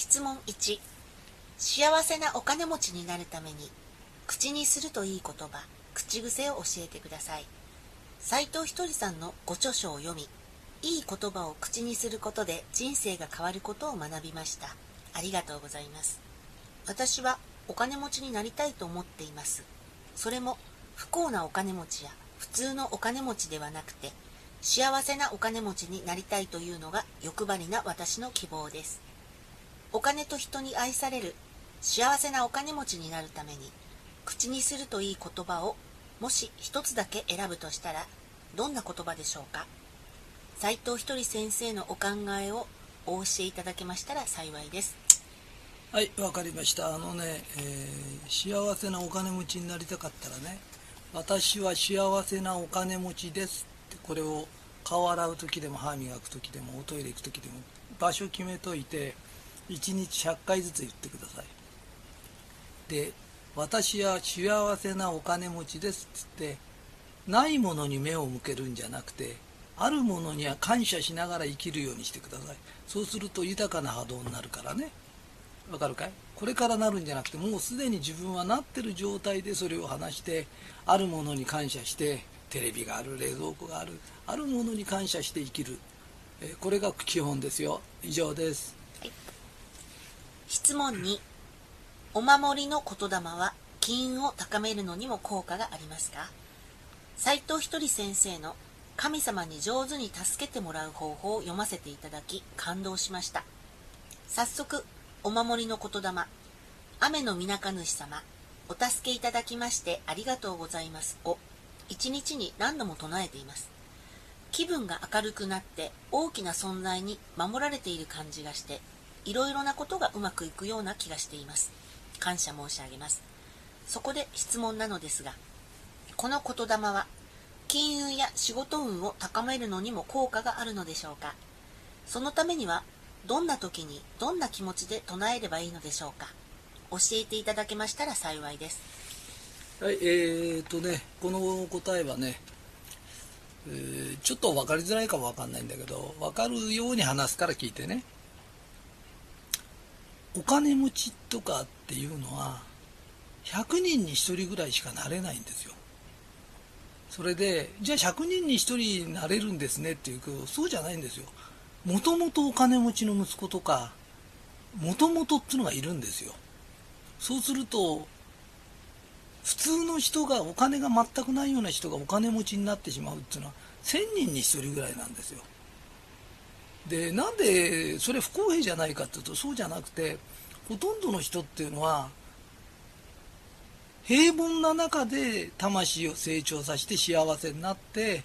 質問1幸せなお金持ちになるために口にするといい言葉口癖を教えてください。斉藤ひとりさんのご著書を読みいい言葉を口にすることで人生が変わることを学びました。ありがとうございます。私はお金持ちになりたいと思っています。それも不幸なお金持ちや普通のお金持ちではなくて幸せなお金持ちになりたいというのが欲張りな私の希望です。お金と人に愛される。幸せなお金持ちになるために口にするといい言葉をもし一つだけ選ぶとしたらどんな言葉でしょうか？斉藤ひとり先生のお考えをお教えいただけましたら幸いです。はいわかりました。あのね、えー、幸せなお金持ちになりたかったらね私は幸せなお金持ちです。ってこれを顔洗う時でも歯磨く時でもおトイレ行く時でも場所決めといて1日100回ずつ言ってください。で私は幸せなお金持ちですっつってないものに目を向けるんじゃなくてあるものには感謝しながら生きるようにしてください。そうすると豊かな波動になるからね。わかるかい？これからなるんじゃなくてもうすでに自分はなってる状態でそれを話してあるものに感謝してテレビがある冷蔵庫があるあるものに感謝して生きる、これが基本ですよ。以上です、はい、質問2お守りの言霊は金運を高めるのにも効果がありますか？斉藤ひとり先生の神様に上手に助けてもらう方法を読ませていただき感動しました。早速お守りの言霊。雨のみなか主様お助けいただきましてありがとうございます。を一日に何度も唱えています。気分が明るくなって大きな存在に守られている感じがしていろいろなことがうまくいくような気がしています。感謝申し上げます。そこで質問なのですがこの言霊は金運や仕事運を高めるのにも効果があるのでしょうか？そのためにはどんな時にどんな気持ちで唱えればいいのでしょうか？教えていただけましたら幸いです。はいえー、とねこの答えはね、えー、ちょっと分かりづらいかも分かんないんだけど分かるように話すから聞いてね。お金持ちとかっていうのは100人に1人ぐらいしかなれないんですよ。それでじゃあ100人に1人になれるんですねっていうとそうじゃないんですよ。もともとお金持ちの息子とかもともとっていうのがいるんですよ。そうすると普通の人がお金が全くないような人がお金持ちになってしまうっていうのは1000人に1人ぐらいなんですよ。でなんでそれ不公平じゃないかっていうとそうじゃなくてほとんどの人っていうのは平凡な中で魂を成長させて幸せになって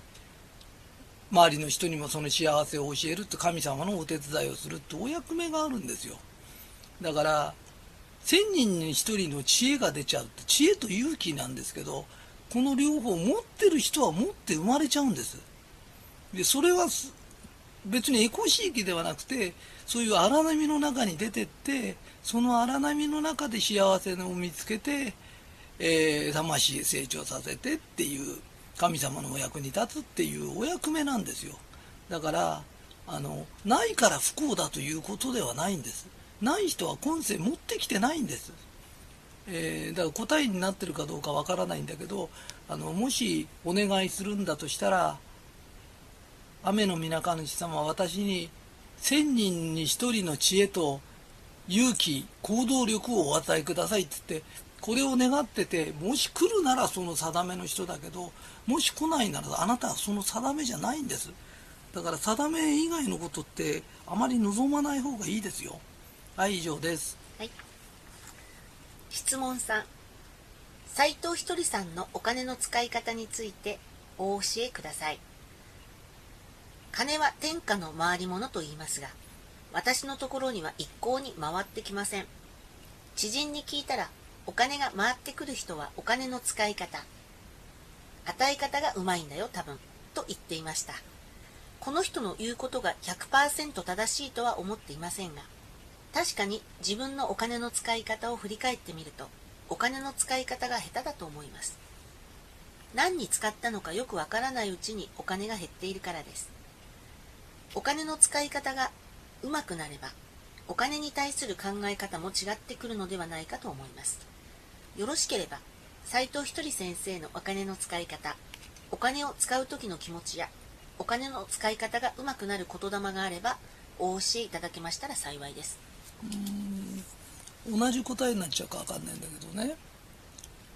周りの人にもその幸せを教えるって神様のお手伝いをするってお役目があるんですよ。だから1000人に1人の知恵が出ちゃうって知恵と勇気なんですけどこの両方持ってる人は持って生まれちゃうんです。でそれは別にエコシーキではなくてそういう荒波の中に出てってその荒波の中で幸せを見つけて、えー、魂成長させてっていう神様のお役に立つっていうお役目なんですよ。だからあのないから不幸だということではないんです。ない人は今世持ってきてないんです、えー、だから答えになってるかどうかわからないんだけどあのもしお願いするんだとしたら雨の皆主様は私に千人に一人の知恵と勇気行動力をお与えくださいって言ってこれを願っててもし来るならその定めの人だけどもし来ないならあなたはその定めじゃないんです。だから定め以外のことってあまり望まない方がいいですよ。はい以上です、はい、質問3斉藤ひとりさんのお金の使い方についてお教えください。金は天下の回り物と言いますが私のところには一向に回ってきません。知人に聞いたらお金が回ってくる人はお金の使い方与え方がうまいんだよ多分と言っていました。この人の言うことが100%正しいとは思っていませんが確かに自分のお金の使い方を振り返ってみるとお金の使い方が下手だと思います。何に使ったのかよくわからないうちにお金が減っているからです。お金の使い方がうまくなればお金に対する考え方も違ってくるのではないかと思います。よろしければ斉藤ひとり先生のお金の使い方お金を使う時の気持ちやお金の使い方がうまくなる言霊があればお教えいただけましたら幸いです。同じ答えになっちゃうか分かんないんだけどね。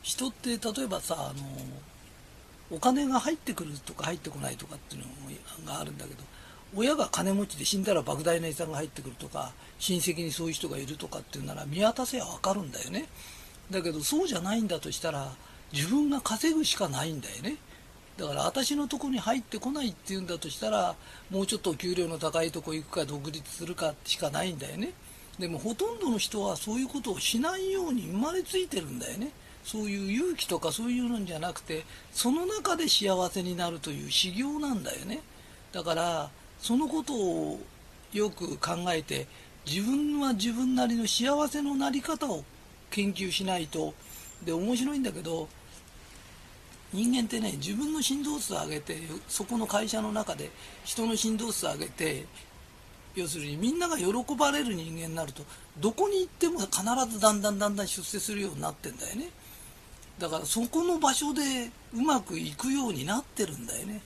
人って例えばさあのお金が入ってくるとか入ってこないとかっていうのがあるんだけど親が金持ちで死んだら莫大な遺産が入ってくるとか親戚にそういう人がいるとかっていうなら見渡せば分かるんだよね。だけどそうじゃないんだとしたら自分が稼ぐしかないんだよね。だから私のとこに入ってこないっていうんだとしたらもうちょっと給料の高いとこ行くか独立するかしかないんだよね。でもほとんどの人はそういうことをしないように生まれついてるんだよね。そういう勇気とかそういうのじゃなくてその中で幸せになるという修行なんだよね。だからそのことをよく考えて自分は自分なりの幸せのなり方を研究しないとで面白いんだけど人間ってね自分の振動数を上げてそこの会社の中で人の振動数を上げて要するにみんなが喜ばれる人間になるとどこに行っても必ずだんだんだんだん出世するようになってんだよね。だからそこの場所でうまくいくようになってるんだよね。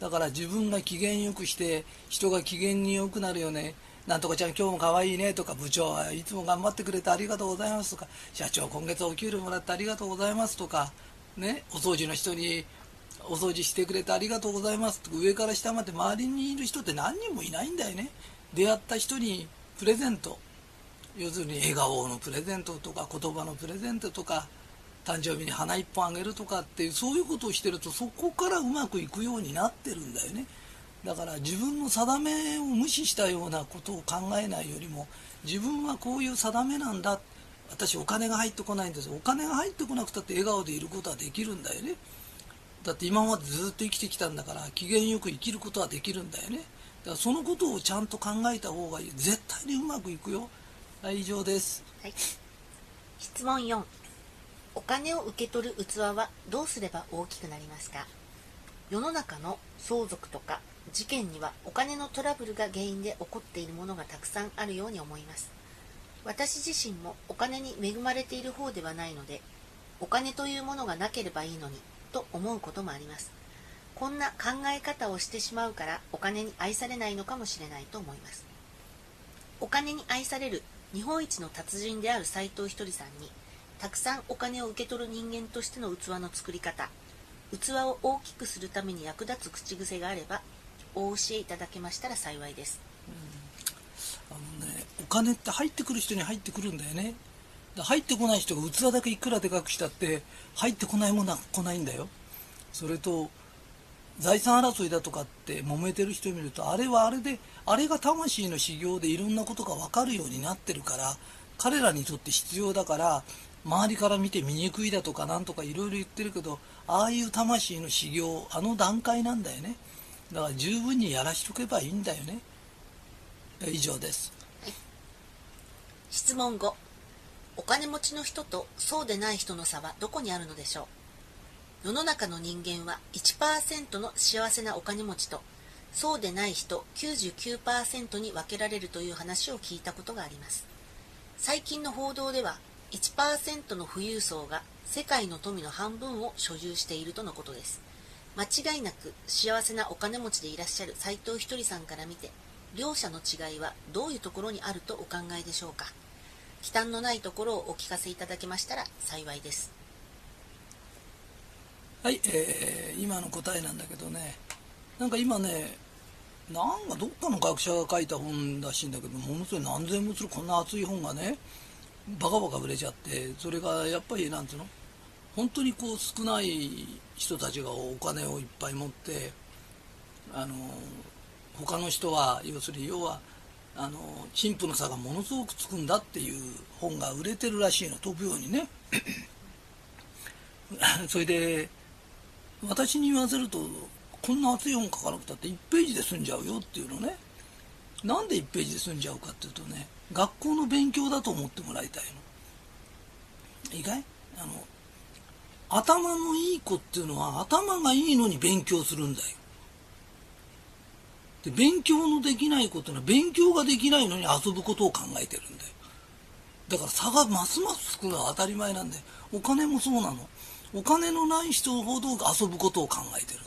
だから自分が機嫌よくして人が機嫌によくなるよね。なんとかちゃん今日も可愛いねとか部長はいつも頑張ってくれてありがとうございますとか。社長今月お給料もらってありがとうございますとか。ねお掃除の人にお掃除してくれてありがとうございますとか。上から下まで周りにいる人って何人もいないんだよね。出会った人にプレゼント。要するに笑顔のプレゼントとか言葉のプレゼントとか。誕生日に花一本あげるとかってそういうことをしてるとそこからうまくいくようになってるんだよね。だから自分の定めを無視したようなことを考えないよりも自分はこういう定めなんだ。私お金が入ってこないんです。お金が入ってこなくたって笑顔でいることはできるんだよね。だって今までずっと生きてきたんだから機嫌よく生きることはできるんだよね。だからそのことをちゃんと考えた方がいい。絶対にうまくいくよ。はい以上です、はい、質問4お金を受け取る器はどうすれば大きくなりますか？世の中の相続とか事件にはお金のトラブルが原因で起こっているものがたくさんあるように思います。私自身もお金に恵まれている方ではないのでお金というものがなければいいのにと思うこともあります。こんな考え方をしてしまうからお金に愛されないのかもしれないと思います。お金に愛される日本一の達人である斎藤ひとりさんにたくさんお金を受け取る人間としての器の作り方。器を大きくするために役立つ口癖があればお教えいただけましたら幸いです、うん、あのねお金って入ってくる人に入ってくるんだよね。入ってこない人が器だけいくらでかくしたって入ってこないものは来ないんだよ。それと財産争いだとかって揉めてる人見るとあれはあれであれが魂の修行でいろんなことが分かるようになってるから彼らにとって必要だから周りから見て醜いだとかなんとかいろいろ言ってるけどああいう魂の修行あの段階なんだよね。だから十分にやらしとけばいいんだよね。以上です、はい、質問5お金持ちの人とそうでない人の差はどこにあるのでしょう？世の中の人間は1%の幸せなお金持ちとそうでない人99%に分けられるという話を聞いたことがあります。最近の報道では1%の富裕層が世界の富の半分を所有しているとのことです。間違いなく幸せなお金持ちでいらっしゃる斎藤ひとりさんから見て両者の違いはどういうところにあるとお考えでしょうか。忌憚のないところをお聞かせいただけましたら幸いです。はい、えー、今の答えなんだけどね。なんか今ねなんかどっかの学者が書いた本らしいんだけどものすごい何千もするこんな厚い本がねバカバカ売れちゃってそれがやっぱりなんつうの？本当にこう少ない人たちがお金をいっぱい持ってあの他の人は要するに要はあの貧富の差がものすごくつくんだっていう本が売れてるらしいの飛ぶようにね。それで私に言わせるとこんな厚い本書かなくたって1ページで済んじゃうよっていうのね。なんで1ページで済んじゃうかっていうとね学校の勉強だと思ってもらいたいの。いいかいあの、頭のいい子っていうのは頭がいいのに勉強するんだよ。で勉強のできないことは勉強ができないのに遊ぶことを考えてるんだよ。だから差がますますつくのは当たり前なんでお金もそうなの。お金のない人ほど遊ぶことを考えてるの。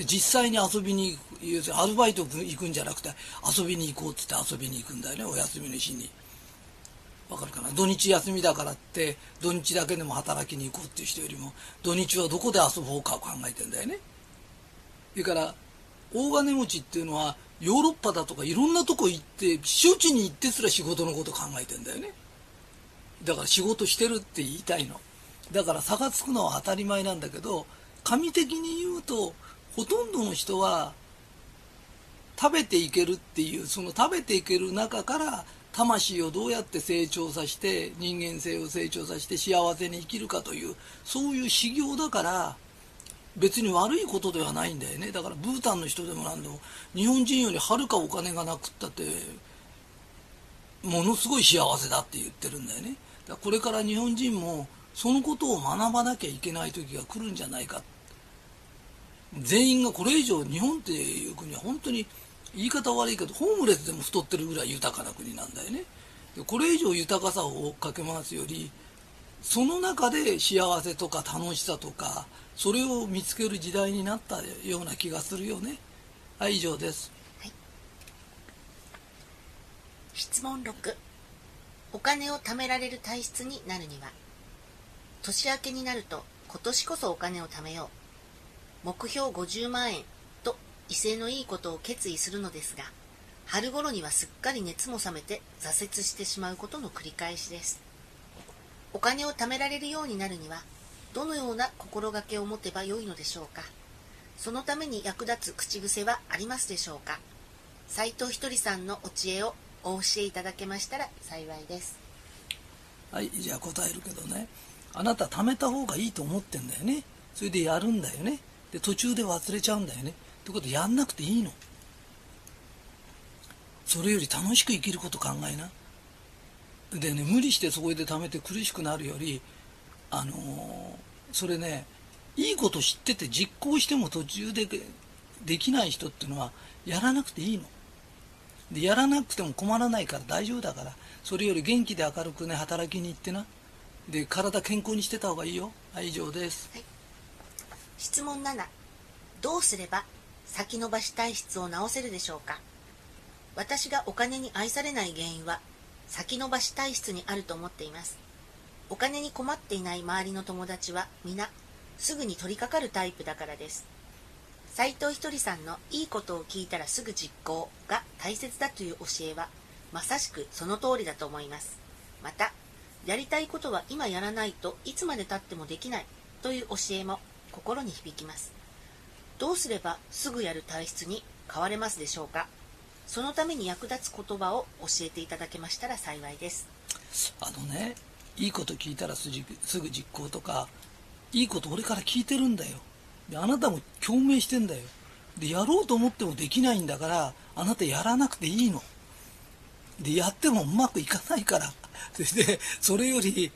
で実際に遊びに行くアルバイト行くんじゃなくて遊びに行こうっつって遊びに行くんだよねお休みの日に。わかるかな？土日休みだからって土日だけでも働きに行こうっていう人よりも土日はどこで遊ぼうかを考えてんだよね。それから大金持ちっていうのはヨーロッパだとかいろんなとこ行って避暑地に行ってすら仕事のこと考えてんだよね。だから仕事してるって言いたいの。だから差がつくのは当たり前なんだけど神的に言うとほとんどの人は食べていけるっていうその食べていける中から魂をどうやって成長させて人間性を成長させて幸せに生きるかというそういう修行だから別に悪いことではないんだよね。だからブータンの人でもなんでも日本人よりはるかお金がなくったってものすごい幸せだって言ってるんだよね。だからこれから日本人もそのことを学ばなきゃいけない時が来るんじゃないか全員がこれ以上日本っていう国は本当に言い方悪いけどホームレスでも太ってるぐらい豊かな国なんだよね。でこれ以上豊かさを追っかけ回すよりその中で幸せとか楽しさとかそれを見つける時代になったような気がするよね。はい以上です、はい、質問6お金を貯められる体質になるには。年明けになると今年こそお金を貯めよう。目標50万円と威勢のいいことを決意するのですが春頃にはすっかり熱も冷めて挫折してしまうことの繰り返しです。お金を貯められるようになるにはどのような心がけを持てばよいのでしょうか。そのために役立つ口癖はありますでしょうか。斉藤ひとりさんのお知恵をお教えいただけましたら幸いです。はいじゃあ答えるけどね。あなた貯めた方がいいと思ってんだよね。それでやるんだよね。で途中で忘れちゃうんだよね。ってことやんなくていいの。それより楽しく生きること考えな。でね無理してそこで貯めて苦しくなるよりあのー、それねいいこと知ってて実行しても途中でできない人っていうのはやらなくていいの。でやらなくても困らないから大丈夫だから。それより元気で明るくね働きに行ってな。で体健康にしてた方がいいよ。はい以上です、はい、質問7どうすれば先延ばし体質を治せるでしょうか？私がお金に愛されない原因は先延ばし体質にあると思っています。お金に困っていない周りの友達は皆すぐに取り掛かるタイプだからです。斉藤ひとりさんのいいことを聞いたらすぐ実行が大切だという教えはまさしくその通りだと思います。またやりたいことは今やらないといつまでたってもできないという教えも心に響きます。どうすればすぐやる体質に変われますでしょうか？そのために役立つ言葉を教えていただけましたら幸いです。あのねいいこと聞いたらすぐ実行とかいいこと俺から聞いてるんだよ。であなたも共鳴してんだよ。でやろうと思ってもできないんだからあなたやらなくていいの。でやってもうまくいかないから。でそれより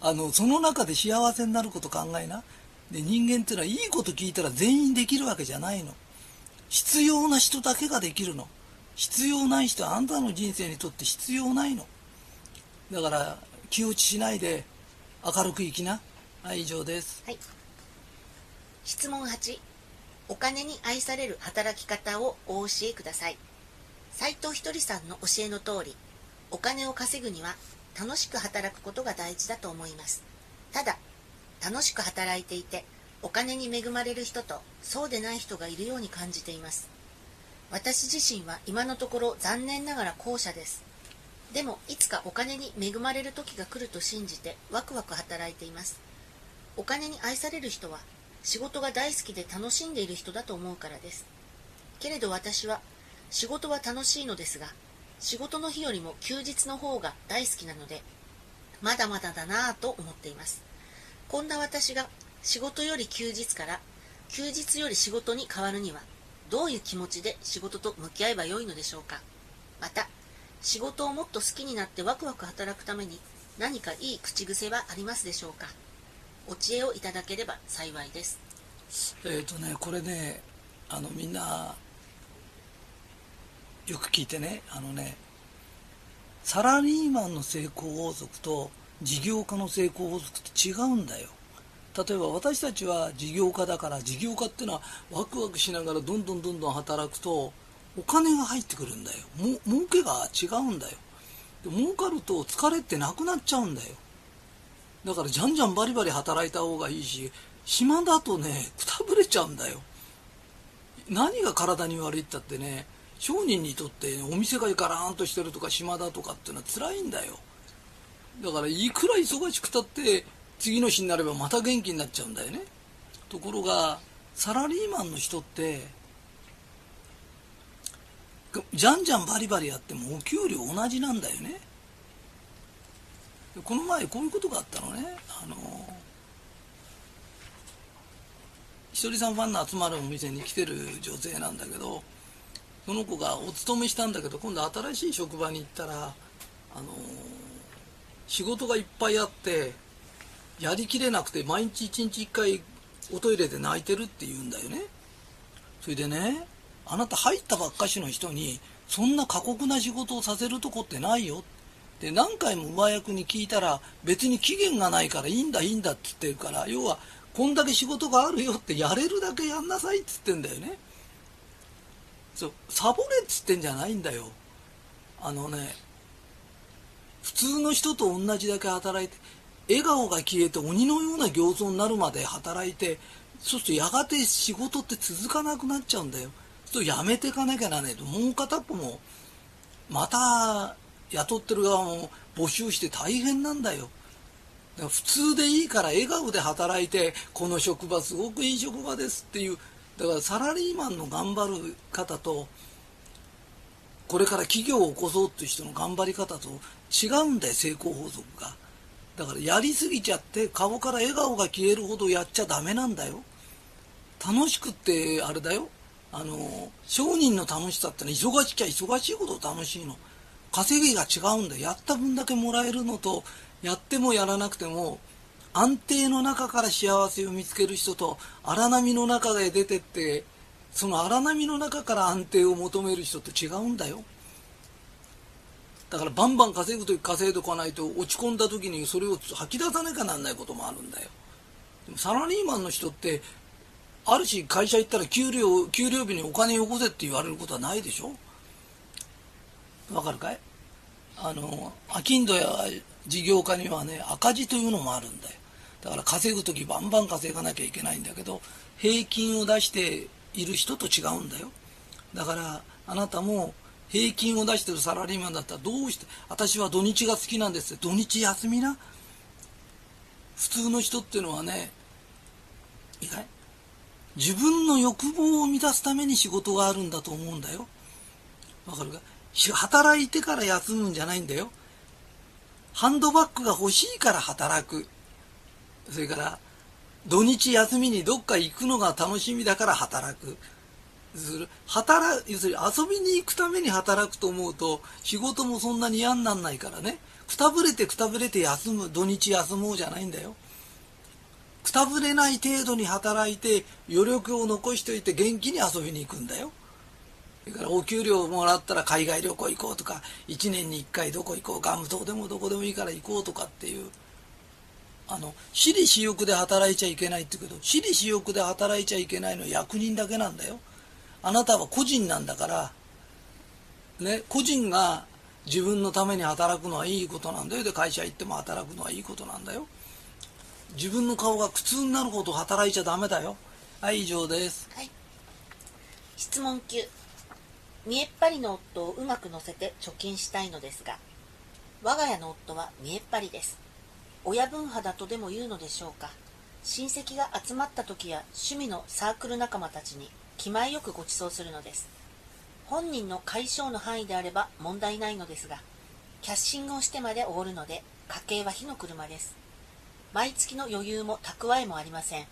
あのその中で幸せになること考えな。で人間っていうのはいいこと聞いたら全員できるわけじゃないの。必要な人だけができるの。必要ない人はあんたの人生にとって必要ないの。だから気落ちしないで明るく生きな。はい以上です。はい。質問8お金に愛される働き方をお教えください。斉藤ひとりさんの教えの通りお金を稼ぐには楽しく働くことが大事だと思います。ただ楽しく働いていてお金に恵まれる人とそうでない人がいるように感じています。私自身は今のところ残念ながら後者です。でもいつかお金に恵まれる時が来ると信じてワクワク働いています。お金に愛される人は仕事が大好きで楽しんでいる人だと思うからです。けれど私は仕事は楽しいのですが仕事の日よりも休日の方が大好きなのでまだまだだなぁと思っています。こんな私が仕事より休日から休日より仕事に変わるにはどういう気持ちで仕事と向き合えばよいのでしょうか。また仕事をもっと好きになってワクワク働くために何かいい口癖はありますでしょうか。お知恵をいただければ幸いです。えっ、とねこれねあのみんなよく聞いてねあのねサラリーマンの成功法則と事業家の成功法則って違うんだよ。例えば私たちは事業家だから事業家っていうのはワクワクしながらどんどんどんどん働くとお金が入ってくるんだよ。も儲けが違うんだよ。で儲かると疲れってなくなっちゃうんだよ。だからじゃんじゃんバリバリ働いた方がいいし暇だとねくたぶれちゃうんだよ。何が体に悪いったってね商人にとって、お店がガラーンとしてるとか暇だとかっていうのは辛いんだよ。だからいくら忙しくたって次の日になればまた元気になっちゃうんだよね。ところがサラリーマンの人ってじゃんじゃんバリバリやってもお給料同じなんだよね。この前こういうことがあったのね。あのひとりさんファンの集まるお店に来てる女性なんだけどその子がお勤めしたんだけど今度新しい職場に行ったらあの仕事がいっぱいあってやりきれなくて毎日一日一回おトイレで泣いてるって言うんだよね。それでねあなた入ったばっかしの人にそんな過酷な仕事をさせるとこってないよ。で何回も上役に聞いたら別に期限がないからいいんだいいんだって言ってるから要はこんだけ仕事があるよってやれるだけやんなさいって言ってんだよね。そうサボれっつってんじゃないんだよ。あのね普通の人と同じだけ働いて笑顔が消えて鬼のような形相になるまで働いてそうするとやがて仕事って続かなくなっちゃうんだよ。そうやめていかなきゃならないと。もう片っぽもまた雇ってる側も募集して大変なんだよ。だ普通でいいから笑顔で働いてこの職場すごくいい職場ですっていうだからサラリーマンの頑張る方とこれから企業を起こそうっていう人の頑張り方と違うんだよ成功法則が。だからやりすぎちゃって顔から笑顔が消えるほどやっちゃダメなんだよ。楽しくってあれだよ。あの商人の楽しさってのは忙しきゃ忙しいほど楽しいの。稼ぎが違うんだやった分だけもらえるのとやってもやらなくても安定の中から幸せを見つける人と荒波の中で出てってその荒波の中から安定を求める人って違うんだよ。だからバンバン稼ぐ時稼いでおかないと落ち込んだ時にそれを吐き出さなきゃなんないこともあるんだよ。でもサラリーマンの人ってあるし会社行ったら給料給料日にお金よこせって言われることはないでしょ？わかるかい？あの商人や事業家にはね赤字というのもあるんだよ。だから稼ぐ時バンバン稼がなきゃいけないんだけど平均を出している人と違うんだよ。だからあなたも平均を出してるサラリーマンだったらどうして私は土日が好きなんです土日休みな？普通の人っていうのはねいいかい自分の欲望を満たすために仕事があるんだと思うんだよ。わかるか？働いてから休むんじゃないんだよ。ハンドバッグが欲しいから働く。それから土日休みにどっか行くのが楽しみだから働く。働要するに遊びに行くために働くと思うと仕事もそんなに嫌になんないからね。くたぶれてくたぶれて休む土日休もうじゃないんだよ。くたぶれない程度に働いて余力を残しておいて元気に遊びに行くんだよ。それからお給料もらったら海外旅行行こうとか1年に1回どこ行こうガム島でもどこでもいいから行こうとかっていうあの私利私欲で働いちゃいけないって言うけど私利私欲で働いちゃいけないのは役人だけなんだよ。あなたは個人なんだから、ね、個人が自分のために働くのはいいことなんだよ。で会社行っても働くのはいいことなんだよ。自分の顔が苦痛になるほど働いちゃダメだよ。はい以上です、はい、質問9見えっ張りの夫をうまく乗せて貯金したいのですが我が家の夫は見えっ張りです。親分派だとでも言うのでしょうか。親戚が集まった時や趣味のサークル仲間たちに気前よくご馳走するのです。本人の解消の範囲であれば問題ないのですがキャッシングをしてまでおごるので家計は火の車です。毎月の余裕も蓄えもありません。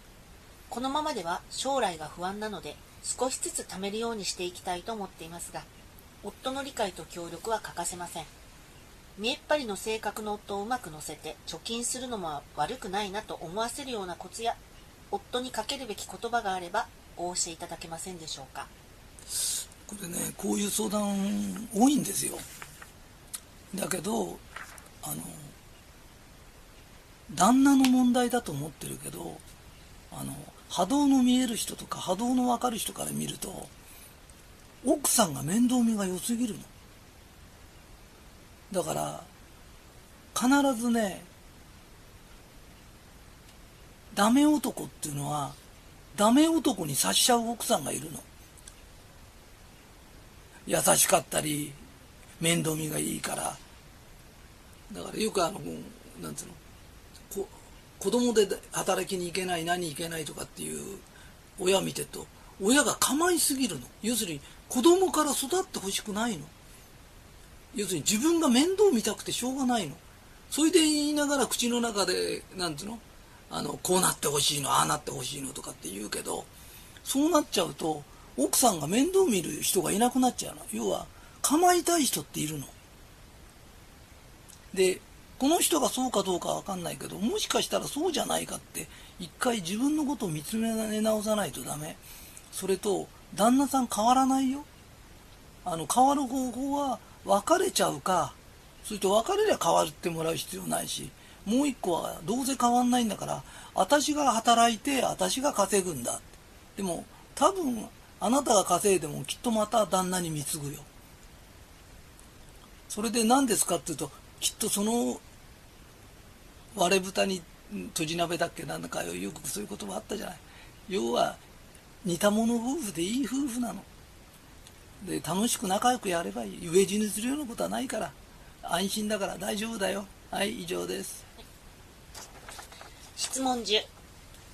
このままでは将来が不安なので少しずつ貯めるようにしていきたいと思っていますが夫の理解と協力は欠かせません。見えっ張りの性格の夫をうまく乗せて貯金するのも悪くないなと思わせるようなコツや夫にかけるべき言葉があればお教えいただけませんでしょうか？これねこういう相談多いんですよ。だけどあの旦那の問題だと思ってるけどあの波動の見える人とか波動の分かる人から見ると奥さんが面倒見が良すぎるの。だから必ずねダメ男っていうのはダメ男に察しちゃう奥さんがいるの。優しかったり面倒見がいいから。だからよくあのなんつうのこ子供で働きに行けない何行けないとかっていう親見てると親が構いすぎるの。要するに子供から育ってほしくないの。要するに自分が面倒見たくてしょうがないの。それで言いながら口の中でなんつうの？あのこうなってほしいのああなってほしいのとかって言うけどそうなっちゃうと奥さんが面倒見る人がいなくなっちゃうの。要は構いたい人っているの。でこの人がそうかどうかわかんないけどもしかしたらそうじゃないかって一回自分のことを見つめ直さないとダメ。それと旦那さん変わらないよ。あの変わる方法は別れちゃうかそれと別れりゃ変わってもらう必要ないしもう一個はどうせ変わんないんだから私が働いて私が稼ぐんだ。でも多分あなたが稼いでもきっとまた旦那に貢ぐよ。それで何ですかっていうときっとその割れ豚にとじ鍋だっけなんだかよくそういう言葉あったじゃない。要は似た者夫婦でいい夫婦なの。で楽しく仲良くやればいい。飢え死にするようなことはないから。安心だから。大丈夫だよ。はい以上です。質問10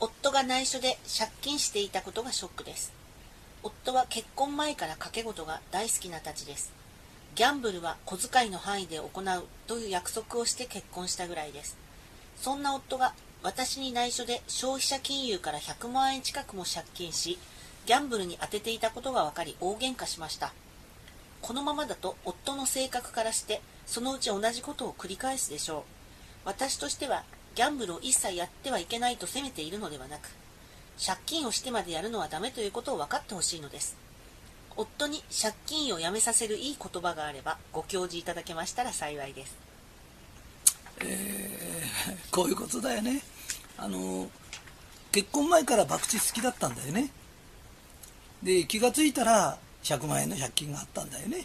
夫が内緒で借金していたことがショックです。夫は結婚前から賭け事が大好きなたちです。ギャンブルは小遣いの範囲で行うという約束をして結婚したぐらいです。そんな夫が私に内緒で消費者金融から100万円近くも借金しギャンブルに充てていたことが分かり大喧嘩しました。このままだと夫の性格からしてそのうち同じことを繰り返すでしょう。私としてはギャンブルを一切やってはいけないと責めているのではなく借金をしてまでやるのはダメということを分かってほしいのです。夫に借金をやめさせるいい言葉があればご教示いただけましたら幸いです。えー、こういうことだよね。あの結婚前から博打好きだったんだよね。で気が付いたら100万円の借金があったんだよね。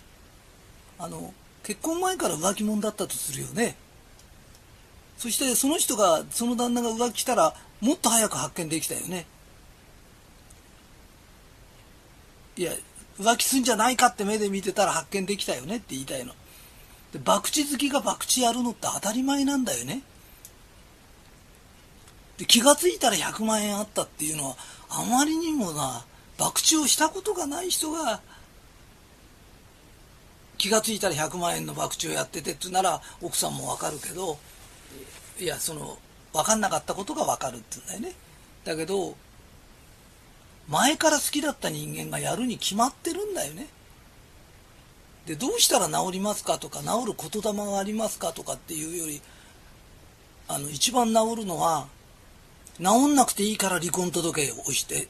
あの結婚前から浮気者だったとするよね。そしてその人がその旦那が浮気したらもっと早く発見できたよね。いや浮気すんじゃないかって目で見てたら発見できたよねって言いたいの。で博打好きが博打やるのって当たり前なんだよね。で気が付いたら100万円あったっていうのはあまりにもな博打をしたことがない人が気が付いたら100万円の博打をやっててってなら奥さんもわかるけどいやその分かんなかったことが分かるって言うんだよね。だけど前から好きだった人間がやるに決まってるんだよね。でどうしたら治りますかとか治る言霊がありますかとかっていうよりあの一番治るのは治んなくていいから離婚届を押して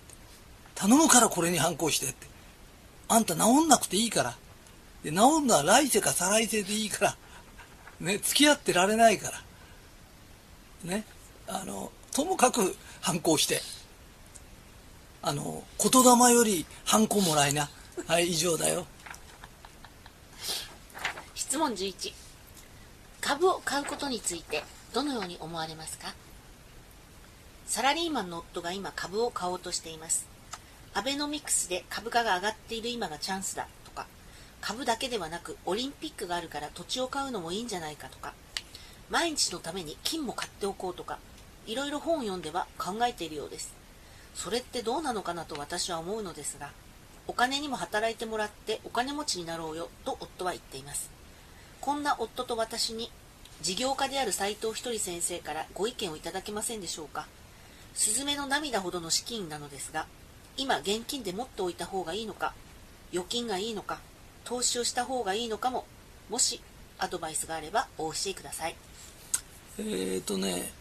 頼むからこれに反抗してって。あんた治んなくていいから。で治るのは来世か再来世でいいから。ね付き合ってられないから。ねあのともかく反抗して。あの言霊より反抗もらいな。はい以上だよ。質問11株を買うことについてどのように思われますか？サラリーマンの夫が今株を買おうとしています。アベノミクスで株価が上がっている今がチャンスだとか株だけではなくオリンピックがあるから土地を買うのもいいんじゃないかとか毎日のために金も買っておこうとかいろいろ本を読んでは考えているようです。それってどうなのかなと私は思うのですがお金にも働いてもらってお金持ちになろうよと夫は言っています。こんな夫と私に事業家である斉藤ひとり先生からご意見をいただけませんでしょうか。スズメの涙ほどの資金なのですが今現金で持っておいた方がいいのか預金がいいのか投資をした方がいいのかももしアドバイスがあればお教えください。えっ、ー、とね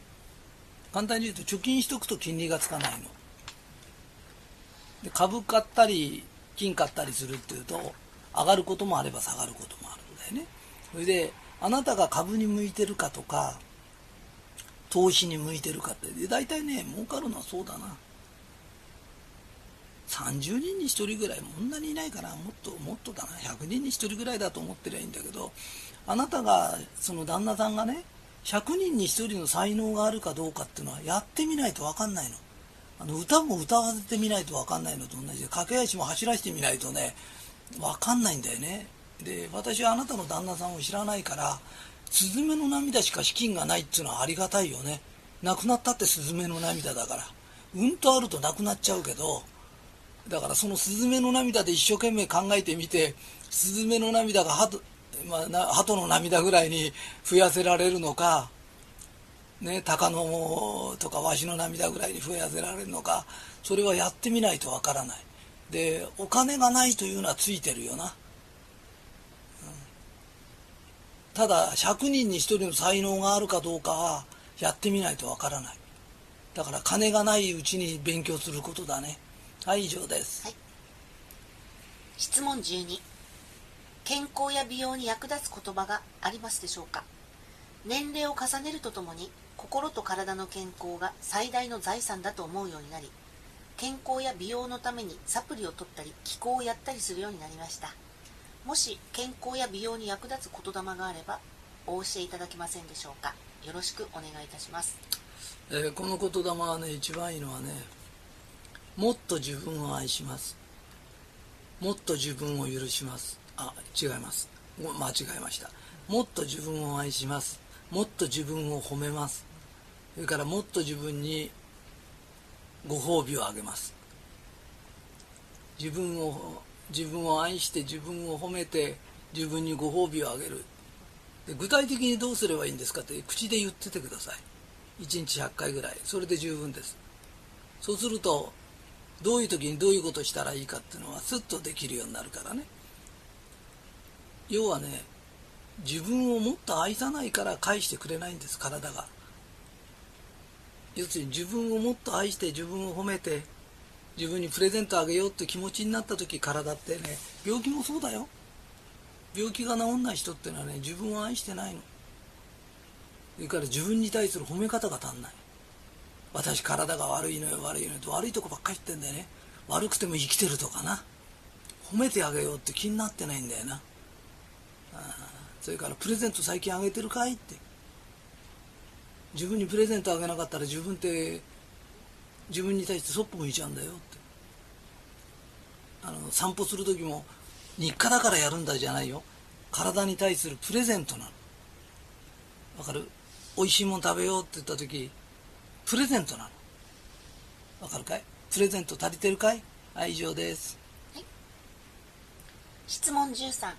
簡単に言うと貯金しとくと金利がつかないの。で株買ったり金買ったりするっていうと上がることもあれば下がることもあるんだよね。それであなたが株に向いてるかとか投資に向いてるかってで大体ね儲かるのはそうだな。30人に1人ぐらいこんなにいないからもっともっとだな。100人に1人ぐらいだと思ってりゃいいんだけどあなたがその旦那さんがね100人に1人の才能があるかどうかっていうのはやってみないと分かんないの。あの歌も歌わせてみないと分かんないのと同じで駆け足も走らせてみないとね分かんないんだよね。で私はあなたの旦那さんを知らないからスズメの涙しか資金がないっていうのはありがたいよね。亡くなったってスズメの涙だから。うんとあるとなくなっちゃうけどだからそのスズメの涙で一生懸命考えてみてスズメの涙が鳩,、まあ、鳩の涙ぐらいに増やせられるのか、ね、鷹のとかわしの涙ぐらいに増やせられるのかそれはやってみないとわからない。でお金がないというのはついてるよな、うん、ただ100人に1人の才能があるかどうかはやってみないとわからない。だから金がないうちに勉強することだね。はい以上です、はい、質問12健康や美容に役立つ言葉がありますでしょうか？年齢を重ねるとともに心と体の健康が最大の財産だと思うようになり健康や美容のためにサプリを取ったり気候をやったりするようになりました。もし健康や美容に役立つ言霊があればお教えいただけませんでしょうか？よろしくお願いいたします、えー、この言霊はね一番いいのはねもっと自分を愛します。もっと自分を許します。あ違います。間違えました。もっと自分を愛します。もっと自分を褒めます。それからもっと自分にご褒美をあげます。自分を自分を愛して自分を褒めて自分にご褒美をあげる。で具体的にどうすればいいんですかって口で言っててください。1日100回ぐらい。それで十分です。そうするとどういう時にどういうことしたらいいかっていうのはスッとできるようになるからね。要はね自分をもっと愛さないから返してくれないんです体が。要するに自分をもっと愛して自分を褒めて自分にプレゼントあげようって気持ちになった時体ってね病気もそうだよ。病気が治んない人ってのはね自分を愛してないの。それから自分に対する褒め方が足んない。私体が悪いのよ悪いのよと悪いとこばっかり言ってんだよね。悪くても生きてるとかな。褒めてあげようって気になってないんだよな。それからプレゼント最近あげてるかいって。自分にプレゼントあげなかったら自分って自分に対してそっぽ向いちゃうんだよって。あの散歩する時も日課だからやるんだじゃないよ。体に対するプレゼントなの。わかる？美味しいもん食べようって言った時プレゼントなの。わかるかい？プレゼント足りてるかい？はい以上です、はい、質問13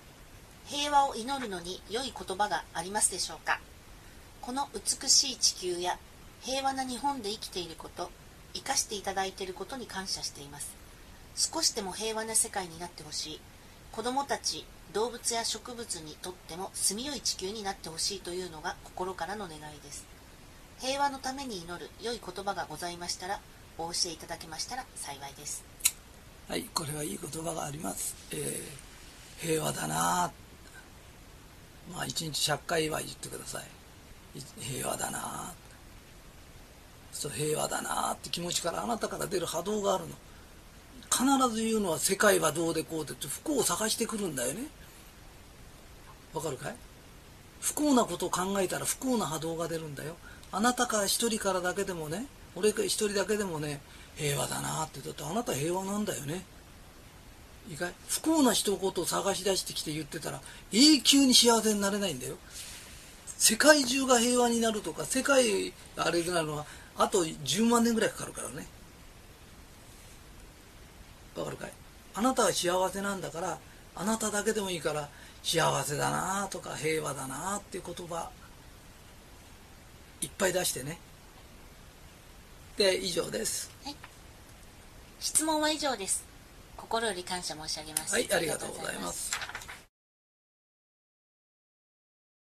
平和を祈るのに良い言葉がありますでしょうか？この美しい地球や平和な日本で生きていること生かしていただいていることに感謝しています。少しでも平和な世界になってほしい。子どもたち動物や植物にとっても住みよい地球になってほしいというのが心からの願いです。平和のために祈る良い言葉がございましたらお教えいただけましたら幸いです。はいこれはいい言葉があります、えー、平和だなまあ一日100回は言ってください。平和だなそう平和だなって気持ちからあなたから出る波動があるの。必ず言うのは世界はどうでこうでって不幸を探してくるんだよね。わかるかい？不幸なことを考えたら不幸な波動が出るんだよ。あなたから一人からだけでもね俺一人だけでもね平和だなってだってあなた平和なんだよね。いいかい不幸な一言を探し出してきて言ってたら永久に幸せになれないんだよ。世界中が平和になるとか世界あれなのはあと10万年ぐらいかかるからね。わかるかい？あなたは幸せなんだからあなただけでもいいから幸せだなとか平和だなっていう言葉。いっぱい出してね。で以上です、はい、質問は以上です。心より感謝申し上げます。はいありがとうございます